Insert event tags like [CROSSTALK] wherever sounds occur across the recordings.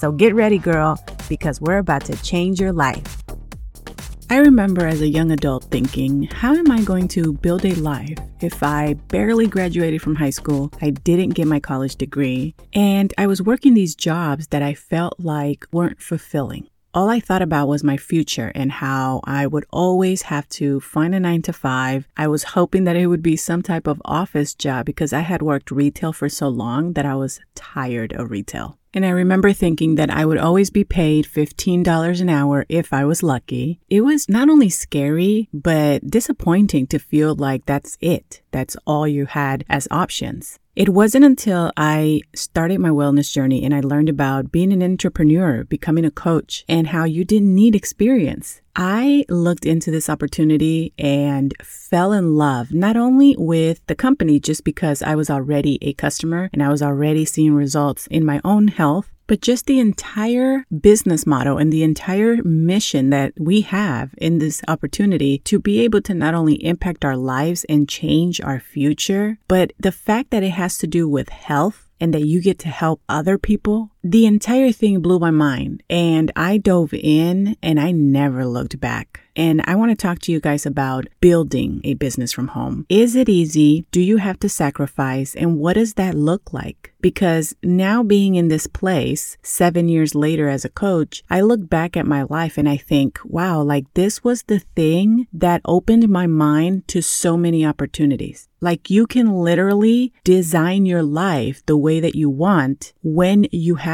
So get ready, girl, because we're about to change your life. I remember as a young adult thinking, how am I going to build a life if I barely graduated from high school, I didn't get my college degree, and I was working these jobs that I felt like weren't fulfilling? All I thought about was my future and how I would always have to find a nine to five. I was hoping that it would be some type of office job because I had worked retail for so long that I was tired of retail. And I remember thinking that I would always be paid $15 an hour if I was lucky. It was not only scary, but disappointing to feel like that's it. That's all you had as options. It wasn't until I started my wellness journey and I learned about being an entrepreneur, becoming a coach, and how you didn't need experience. I looked into this opportunity and fell in love not only with the company just because I was already a customer and I was already seeing results in my own health, but just the entire business model and the entire mission that we have in this opportunity to be able to not only impact our lives and change our future, but the fact that it has to do with health and that you get to help other people, the entire thing blew my mind. And I dove in and I never looked back. And I want to talk to you guys about building a business from home. Is it easy? Do you have to sacrifice? And what does that look like? Because now being in this place, seven years later as a coach, I look back at my life and I think, wow, like this was the thing that opened my mind to so many opportunities. Like you can literally design your life the way that you want when you have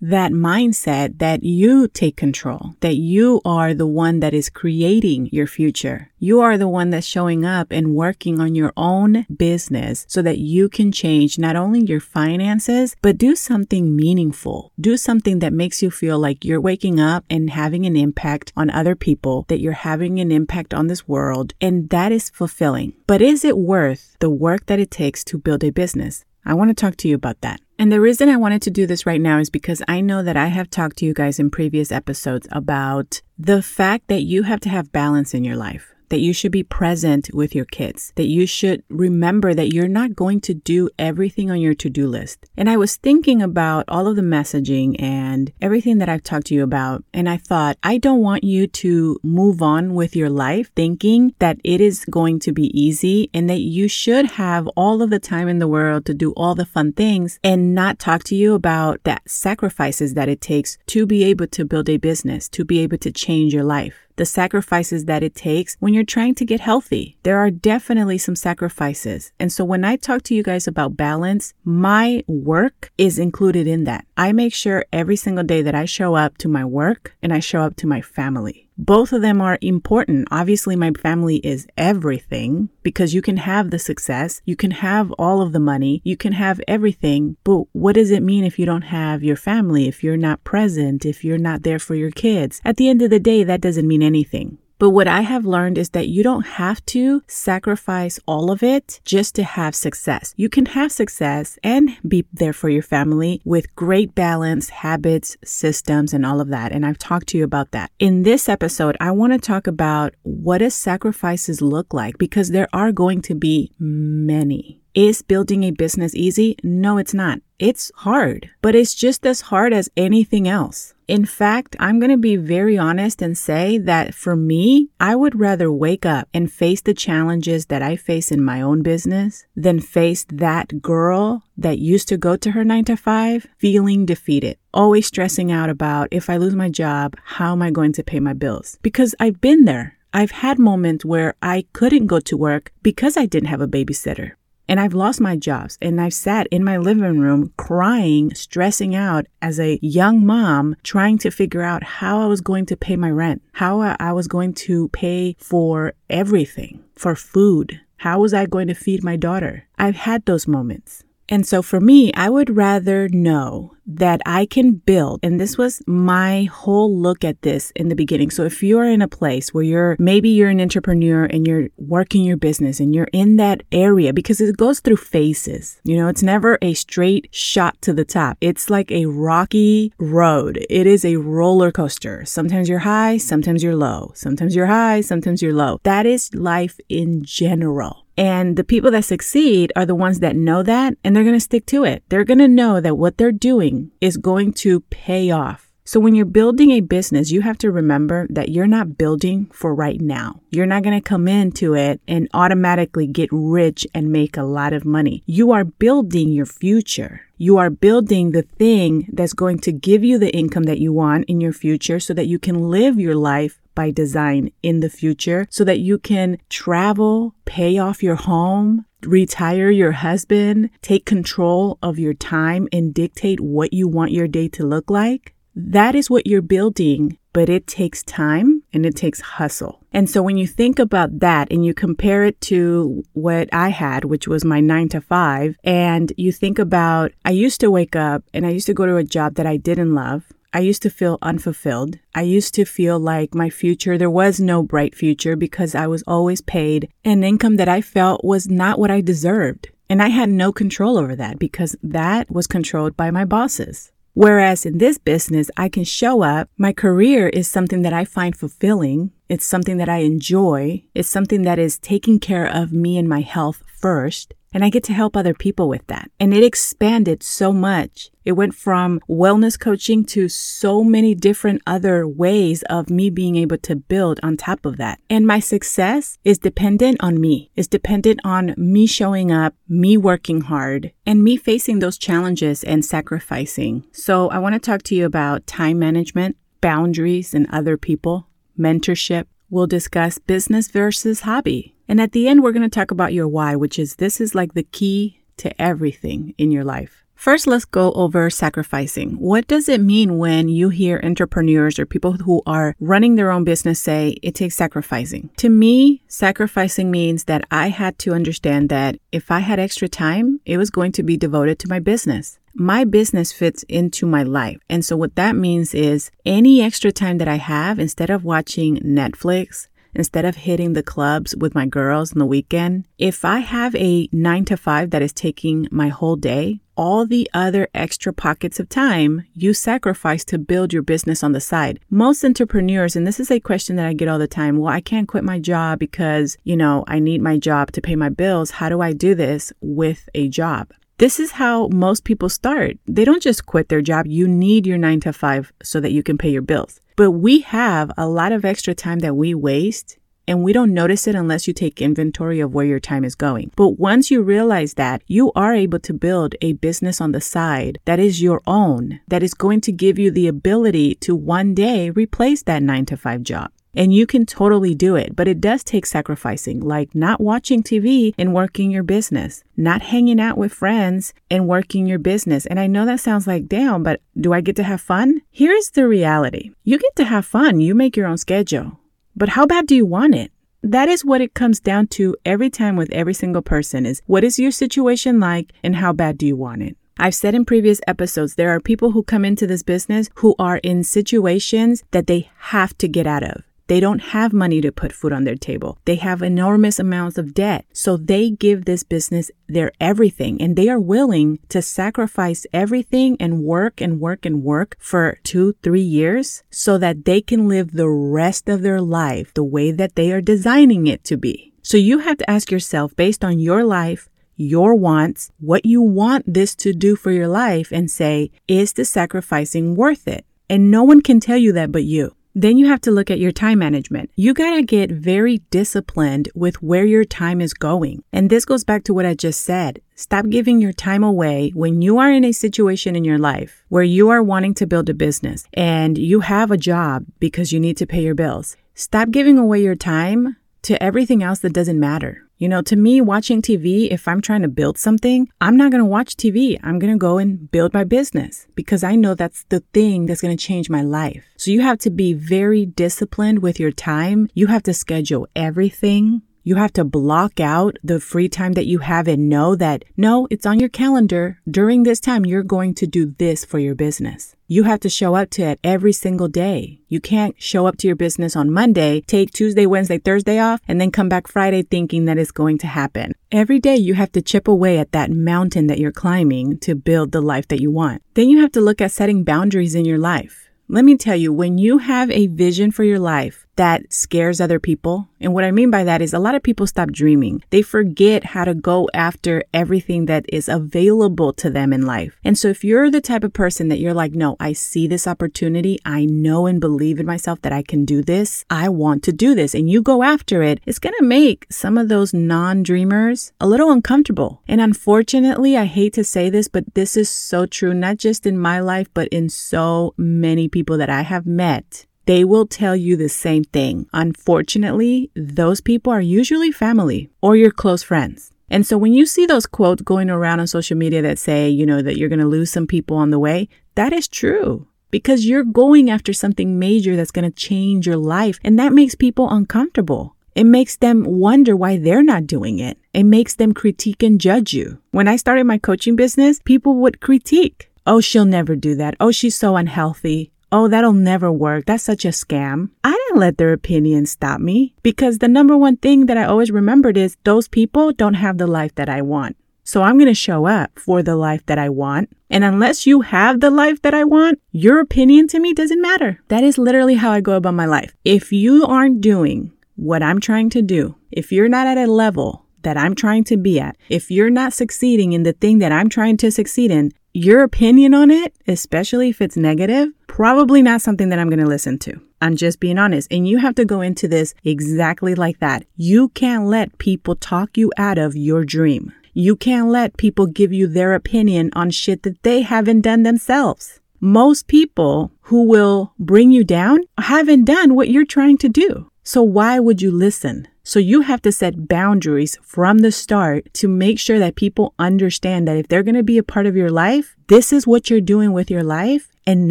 that mindset that you take control, that you are the one that is creating your future. You are the one that's showing up and working on your own business so that you can change not only your finances, but do something meaningful. Do something that makes you feel like you're waking up and having an impact on other people, that you're having an impact on this world. And that is fulfilling. But is it worth the work that it takes to build a business? I want to talk to you about that. And the reason I wanted to do this right now is because I know that I have talked to you guys in previous episodes about the fact that you have to have balance in your life that you should be present with your kids, that you should remember that you're not going to do everything on your to do list. And I was thinking about all of the messaging and everything that I've talked to you about. And I thought, I don't want you to move on with your life thinking that it is going to be easy and that you should have all of the time in the world to do all the fun things and not talk to you about that sacrifices that it takes to be able to build a business, to be able to change your life the sacrifices that it takes when you're trying to get healthy. There are definitely some sacrifices. And so when I talk to you guys about balance, my work is included in that. I make sure every single day that I show up to my work and I show up to my family. Both of them are important. Obviously, my family is everything because you can have the success, you can have all of the money, you can have everything. But what does it mean if you don't have your family, if you're not present, if you're not there for your kids? At the end of the day, that doesn't mean anything. But what I have learned is that you don't have to sacrifice all of it just to have success. You can have success and be there for your family with great balance, habits, systems, and all of that. And I've talked to you about that. In this episode, I want to talk about what does sacrifices look like because there are going to be many. Is building a business easy? No, it's not. It's hard, but it's just as hard as anything else. In fact, I'm going to be very honest and say that for me, I would rather wake up and face the challenges that I face in my own business than face that girl that used to go to her nine to five feeling defeated, always stressing out about if I lose my job, how am I going to pay my bills? Because I've been there. I've had moments where I couldn't go to work because I didn't have a babysitter and I've lost my jobs and I've sat in my living room crying, stressing out as a young mom, trying to figure out how I was going to pay my rent, how I was going to pay for everything, for food. How was I going to feed my daughter? I've had those moments. And so for me, I would rather know that I can build. And this was my whole look at this in the beginning. So if you're in a place where you're maybe you're an entrepreneur and you're working your business and you're in that area because it goes through phases. You know, it's never a straight shot to the top. It's like a rocky road. It is a roller coaster. Sometimes you're high, sometimes you're low. Sometimes you're high, sometimes you're low. That is life in general. And the people that succeed are the ones that know that and they're going to stick to it. They're going to know that what they're doing is going to pay off. So when you're building a business, you have to remember that you're not building for right now. You're not going to come into it and automatically get rich and make a lot of money. You are building your future. You are building the thing that's going to give you the income that you want in your future so that you can live your life by design in the future so that you can travel, pay off your home, retire your husband, take control of your time and dictate what you want your day to look like. That is what you're building, but it takes time and it takes hustle. And so when you think about that and you compare it to what I had, which was my nine to five, and you think about, I used to wake up and I used to go to a job that I didn't love. I used to feel unfulfilled. I used to feel like my future, there was no bright future because I was always paid an income that I felt was not what I deserved. And I had no control over that because that was controlled by my bosses. Whereas in this business, I can show up. My career is something that I find fulfilling. It's something that I enjoy. It's something that is taking care of me and my health first. And I get to help other people with that. And it expanded so much. It went from wellness coaching to so many different other ways of me being able to build on top of that. And my success is dependent on me. It's dependent on me showing up, me working hard, and me facing those challenges and sacrificing. So I want to talk to you about time management, boundaries and other people, mentorship. We'll discuss business versus hobby and at the end, we're going to talk about your why, which is this is like the key to everything in your life. First, let's go over sacrificing. What does it mean when you hear entrepreneurs or people who are running their own business say it takes sacrificing? To me, sacrificing means that I had to understand that if I had extra time, it was going to be devoted to my business. My business fits into my life. And so what that means is any extra time that I have, instead of watching Netflix, instead of hitting the clubs with my girls on the weekend, if I have a nine to five that is taking my whole day, all the other extra pockets of time you sacrifice to build your business on the side. Most entrepreneurs, and this is a question that I get all the time well, I can't quit my job because, you know, I need my job to pay my bills. How do I do this with a job? This is how most people start. They don't just quit their job. You need your nine to five so that you can pay your bills. But we have a lot of extra time that we waste and we don't notice it unless you take inventory of where your time is going. But once you realize that, you are able to build a business on the side that is your own, that is going to give you the ability to one day replace that nine to five job. And you can totally do it, but it does take sacrificing, like not watching TV and working your business, not hanging out with friends and working your business. And I know that sounds like, damn, but do I get to have fun? Here's the reality you get to have fun, you make your own schedule. But how bad do you want it? That is what it comes down to every time with every single person is what is your situation like and how bad do you want it? I've said in previous episodes, there are people who come into this business who are in situations that they have to get out of. They don't have money to put food on their table. They have enormous amounts of debt. So they give this business their everything and they are willing to sacrifice everything and work and work and work for two, three years so that they can live the rest of their life the way that they are designing it to be. So you have to ask yourself based on your life, your wants, what you want this to do for your life and say, is the sacrificing worth it? And no one can tell you that but you. Then you have to look at your time management. You got to get very disciplined with where your time is going. And this goes back to what I just said. Stop giving your time away when you are in a situation in your life where you are wanting to build a business and you have a job because you need to pay your bills. Stop giving away your time to everything else that doesn't matter. You know, to me, watching TV, if I'm trying to build something, I'm not going to watch TV. I'm going to go and build my business because I know that's the thing that's going to change my life. So you have to be very disciplined with your time. You have to schedule everything. You have to block out the free time that you have and know that no, it's on your calendar. During this time, you're going to do this for your business. You have to show up to it every single day. You can't show up to your business on Monday, take Tuesday, Wednesday, Thursday off, and then come back Friday thinking that it's going to happen. Every day you have to chip away at that mountain that you're climbing to build the life that you want. Then you have to look at setting boundaries in your life. Let me tell you, when you have a vision for your life that scares other people, and what I mean by that is a lot of people stop dreaming. They forget how to go after everything that is available to them in life. And so if you're the type of person that you're like, no, I see this opportunity, I know and believe in myself that I can do this, I want to do this, and you go after it, it's going to make some of those non dreamers a little uncomfortable. And unfortunately, I hate to say this, but this is so true, not just in my life, but in so many people that I have met they will tell you the same thing. Unfortunately, those people are usually family or your close friends. And so when you see those quotes going around on social media that say, you know, that you're going to lose some people on the way, that is true because you're going after something major that's going to change your life. And that makes people uncomfortable. It makes them wonder why they're not doing it. It makes them critique and judge you. When I started my coaching business, people would critique. Oh, she'll never do that. Oh, she's so unhealthy. Oh, that'll never work. That's such a scam. I didn't let their opinion stop me because the number one thing that I always remembered is those people don't have the life that I want. So I'm going to show up for the life that I want. And unless you have the life that I want, your opinion to me doesn't matter. That is literally how I go about my life. If you aren't doing what I'm trying to do, if you're not at a level that I'm trying to be at, if you're not succeeding in the thing that I'm trying to succeed in, your opinion on it, especially if it's negative, probably not something that I'm going to listen to. I'm just being honest. And you have to go into this exactly like that. You can't let people talk you out of your dream. You can't let people give you their opinion on shit that they haven't done themselves. Most people who will bring you down haven't done what you're trying to do. So why would you listen? So you have to set boundaries from the start to make sure that people understand that if they're going to be a part of your life, this is what you're doing with your life and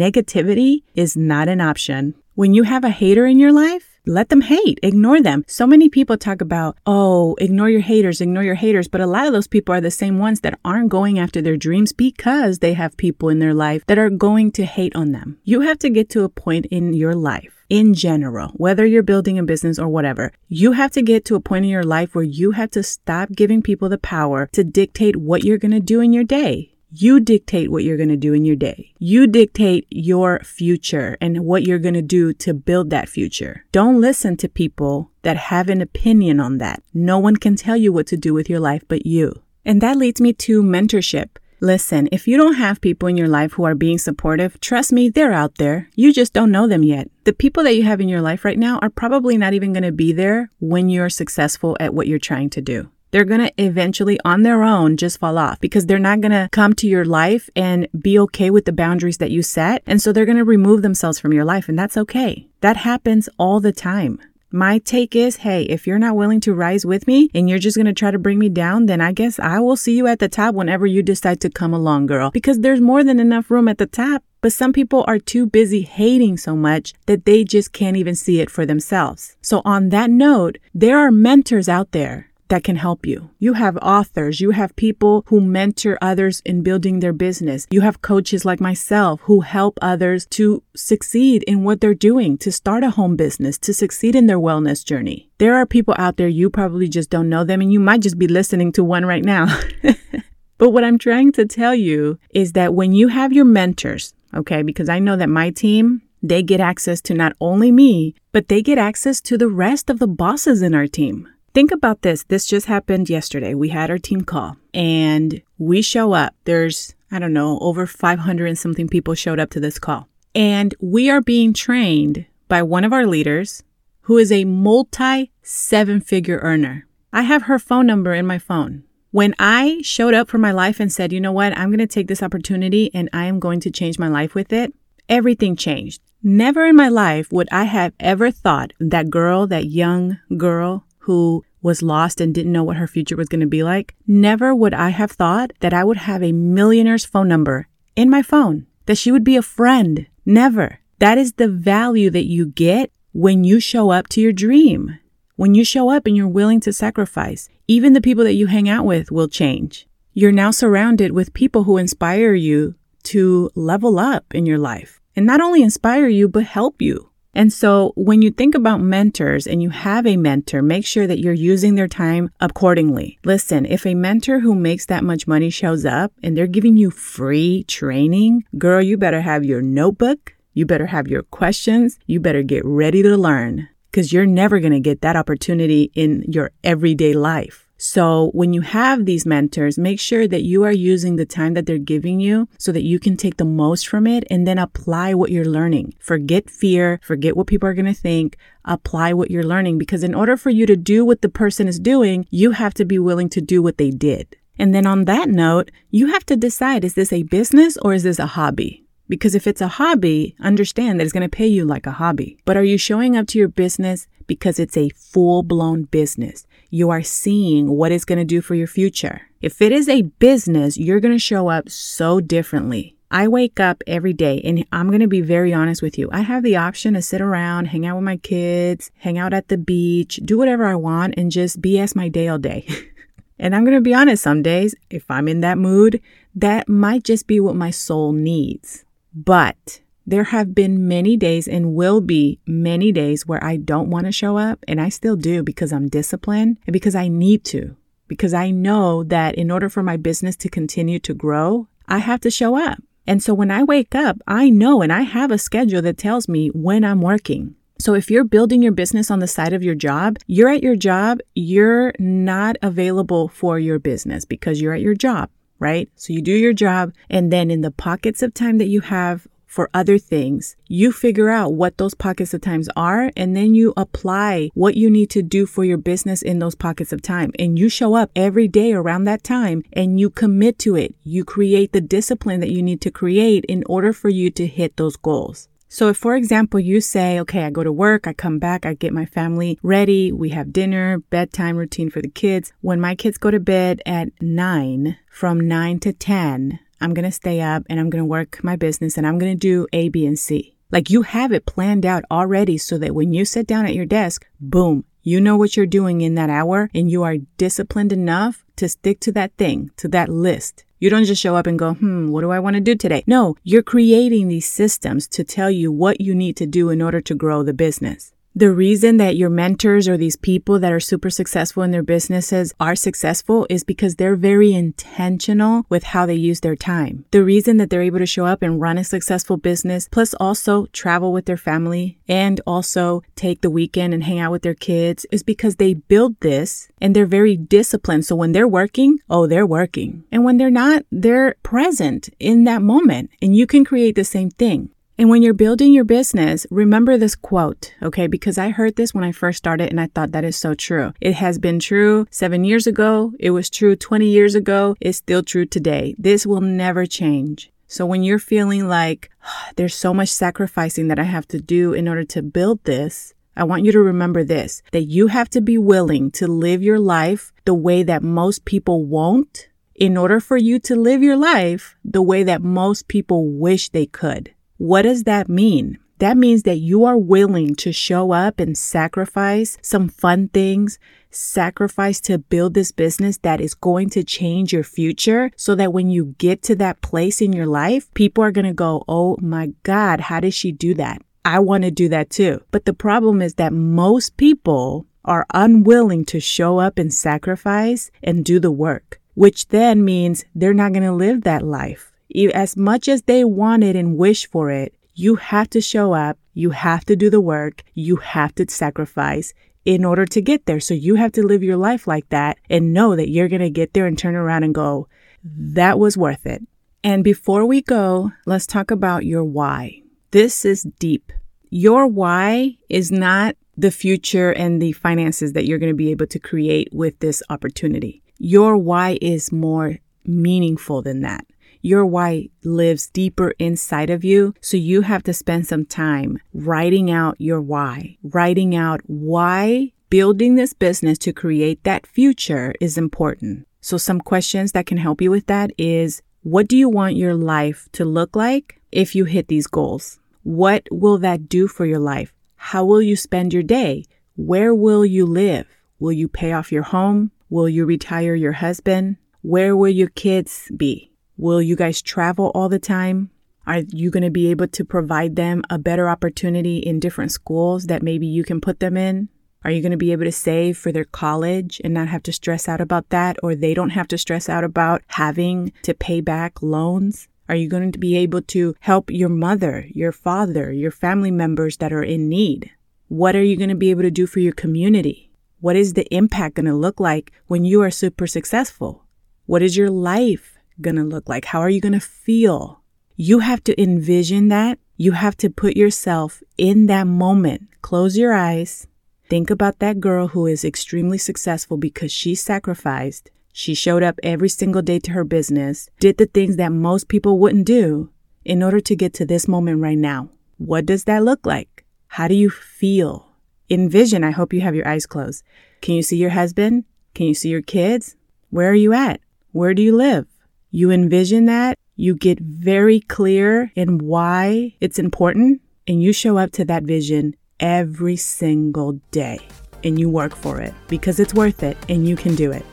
negativity is not an option. When you have a hater in your life, let them hate, ignore them. So many people talk about, oh, ignore your haters, ignore your haters. But a lot of those people are the same ones that aren't going after their dreams because they have people in their life that are going to hate on them. You have to get to a point in your life in general, whether you're building a business or whatever, you have to get to a point in your life where you have to stop giving people the power to dictate what you're going to do in your day. You dictate what you're going to do in your day. You dictate your future and what you're going to do to build that future. Don't listen to people that have an opinion on that. No one can tell you what to do with your life but you. And that leads me to mentorship. Listen, if you don't have people in your life who are being supportive, trust me, they're out there. You just don't know them yet. The people that you have in your life right now are probably not even going to be there when you're successful at what you're trying to do they're going to eventually on their own just fall off because they're not going to come to your life and be okay with the boundaries that you set. And so they're going to remove themselves from your life and that's okay. That happens all the time. My take is, hey, if you're not willing to rise with me and you're just going to try to bring me down, then I guess I will see you at the top whenever you decide to come along, girl, because there's more than enough room at the top. But some people are too busy hating so much that they just can't even see it for themselves. So on that note, there are mentors out there that can help you. You have authors, you have people who mentor others in building their business. You have coaches like myself who help others to succeed in what they're doing, to start a home business, to succeed in their wellness journey. There are people out there, you probably just don't know them, and you might just be listening to one right now. [LAUGHS] but what I'm trying to tell you is that when you have your mentors, okay, because I know that my team, they get access to not only me, but they get access to the rest of the bosses in our team. Think about this. This just happened yesterday. We had our team call and we show up. There's, I don't know, over 500 and something people showed up to this call. And we are being trained by one of our leaders who is a multi seven figure earner. I have her phone number in my phone. When I showed up for my life and said, you know what, I'm going to take this opportunity and I am going to change my life with it, everything changed. Never in my life would I have ever thought that girl, that young girl who was lost and didn't know what her future was going to be like, never would I have thought that I would have a millionaire's phone number in my phone, that she would be a friend. Never. That is the value that you get when you show up to your dream. When you show up and you're willing to sacrifice, even the people that you hang out with will change. You're now surrounded with people who inspire you to level up in your life and not only inspire you, but help you. And so when you think about mentors and you have a mentor, make sure that you're using their time accordingly. Listen, if a mentor who makes that much money shows up and they're giving you free training, girl, you better have your notebook. You better have your questions. You better get ready to learn because you're never going to get that opportunity in your everyday life. So when you have these mentors, make sure that you are using the time that they're giving you so that you can take the most from it and then apply what you're learning. Forget fear, forget what people are going to think, apply what you're learning because in order for you to do what the person is doing, you have to be willing to do what they did. And then on that note, you have to decide is this a business or is this a hobby? Because if it's a hobby, understand that it's going to pay you like a hobby. But are you showing up to your business because it's a full blown business? You are seeing what it's going to do for your future. If it is a business, you're going to show up so differently. I wake up every day and I'm going to be very honest with you. I have the option to sit around, hang out with my kids, hang out at the beach, do whatever I want and just BS my day all day. [LAUGHS] and I'm going to be honest, some days, if I'm in that mood, that might just be what my soul needs. But there have been many days and will be many days where I don't want to show up, and I still do because I'm disciplined and because I need to. Because I know that in order for my business to continue to grow, I have to show up. And so when I wake up, I know and I have a schedule that tells me when I'm working. So if you're building your business on the side of your job, you're at your job, you're not available for your business because you're at your job, right? So you do your job and then in the pockets of time that you have for other things. You figure out what those pockets of times are, and then you apply what you need to do for your business in those pockets of time. And you show up every day around that time and you commit to it. You create the discipline that you need to create in order for you to hit those goals. So if, for example, you say, okay, I go to work, I come back, I get my family ready, we have dinner, bedtime routine for the kids. When my kids go to bed at nine, from nine to 10, I'm going to stay up and I'm going to work my business and I'm going to do A, B, and C. Like you have it planned out already so that when you sit down at your desk, boom, you know what you're doing in that hour and you are disciplined enough to stick to that thing, to that list. You don't just show up and go, hmm, what do I want to do today? No, you're creating these systems to tell you what you need to do in order to grow the business. The reason that your mentors or these people that are super successful in their businesses are successful is because they're very intentional with how they use their time. The reason that they're able to show up and run a successful business, plus also travel with their family and also take the weekend and hang out with their kids is because they build this and they're very disciplined. So when they're working, oh, they're working. And when they're not, they're present in that moment. And you can create the same thing. And when you're building your business, remember this quote, okay? Because I heard this when I first started and I thought that is so true. It has been true seven years ago. It was true 20 years ago. It's still true today. This will never change. So when you're feeling like [SIGHS] there's so much sacrificing that I have to do in order to build this, I want you to remember this that you have to be willing to live your life the way that most people won't in order for you to live your life the way that most people wish they could. What does that mean? That means that you are willing to show up and sacrifice some fun things, sacrifice to build this business that is going to change your future so that when you get to that place in your life, people are going to go, Oh my God, how did she do that? I want to do that too. But the problem is that most people are unwilling to show up and sacrifice and do the work, which then means they're not going to live that life as much as they want it and wish for it, you have to show up, you have to do the work, you have to sacrifice in order to get there. So you have to live your life like that and know that you're going to get there and turn around and go, that was worth it. And before we go, let's talk about your why. This is deep. Your why is not the future and the finances that you're going to be able to create with this opportunity. Your why is more meaningful than that. Your why lives deeper inside of you. So you have to spend some time writing out your why, writing out why building this business to create that future is important. So some questions that can help you with that is what do you want your life to look like if you hit these goals? What will that do for your life? How will you spend your day? Where will you live? Will you pay off your home? Will you retire your husband? Where will your kids be? Will you guys travel all the time? Are you going to be able to provide them a better opportunity in different schools that maybe you can put them in? Are you going to be able to save for their college and not have to stress out about that? Or they don't have to stress out about having to pay back loans? Are you going to be able to help your mother, your father, your family members that are in need? What are you going to be able to do for your community? What is the impact going to look like when you are super successful? What is your life going to look like? How are you going to feel? You have to envision that. You have to put yourself in that moment. Close your eyes. Think about that girl who is extremely successful because she sacrificed. She showed up every single day to her business, did the things that most people wouldn't do in order to get to this moment right now. What does that look like? How do you feel? Envision, I hope you have your eyes closed. Can you see your husband? Can you see your kids? Where are you at? Where do you live? You envision that, you get very clear in why it's important, and you show up to that vision every single day and you work for it because it's worth it and you can do it.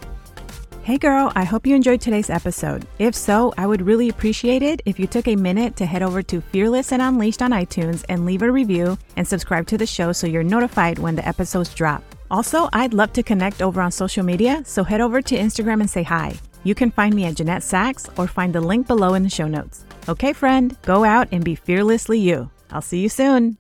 Hey girl, I hope you enjoyed today's episode. If so, I would really appreciate it if you took a minute to head over to Fearless and Unleashed on iTunes and leave a review and subscribe to the show so you're notified when the episodes drop. Also, I'd love to connect over on social media, so head over to Instagram and say hi. You can find me at Jeanette Sachs or find the link below in the show notes. Okay, friend, go out and be fearlessly you. I'll see you soon.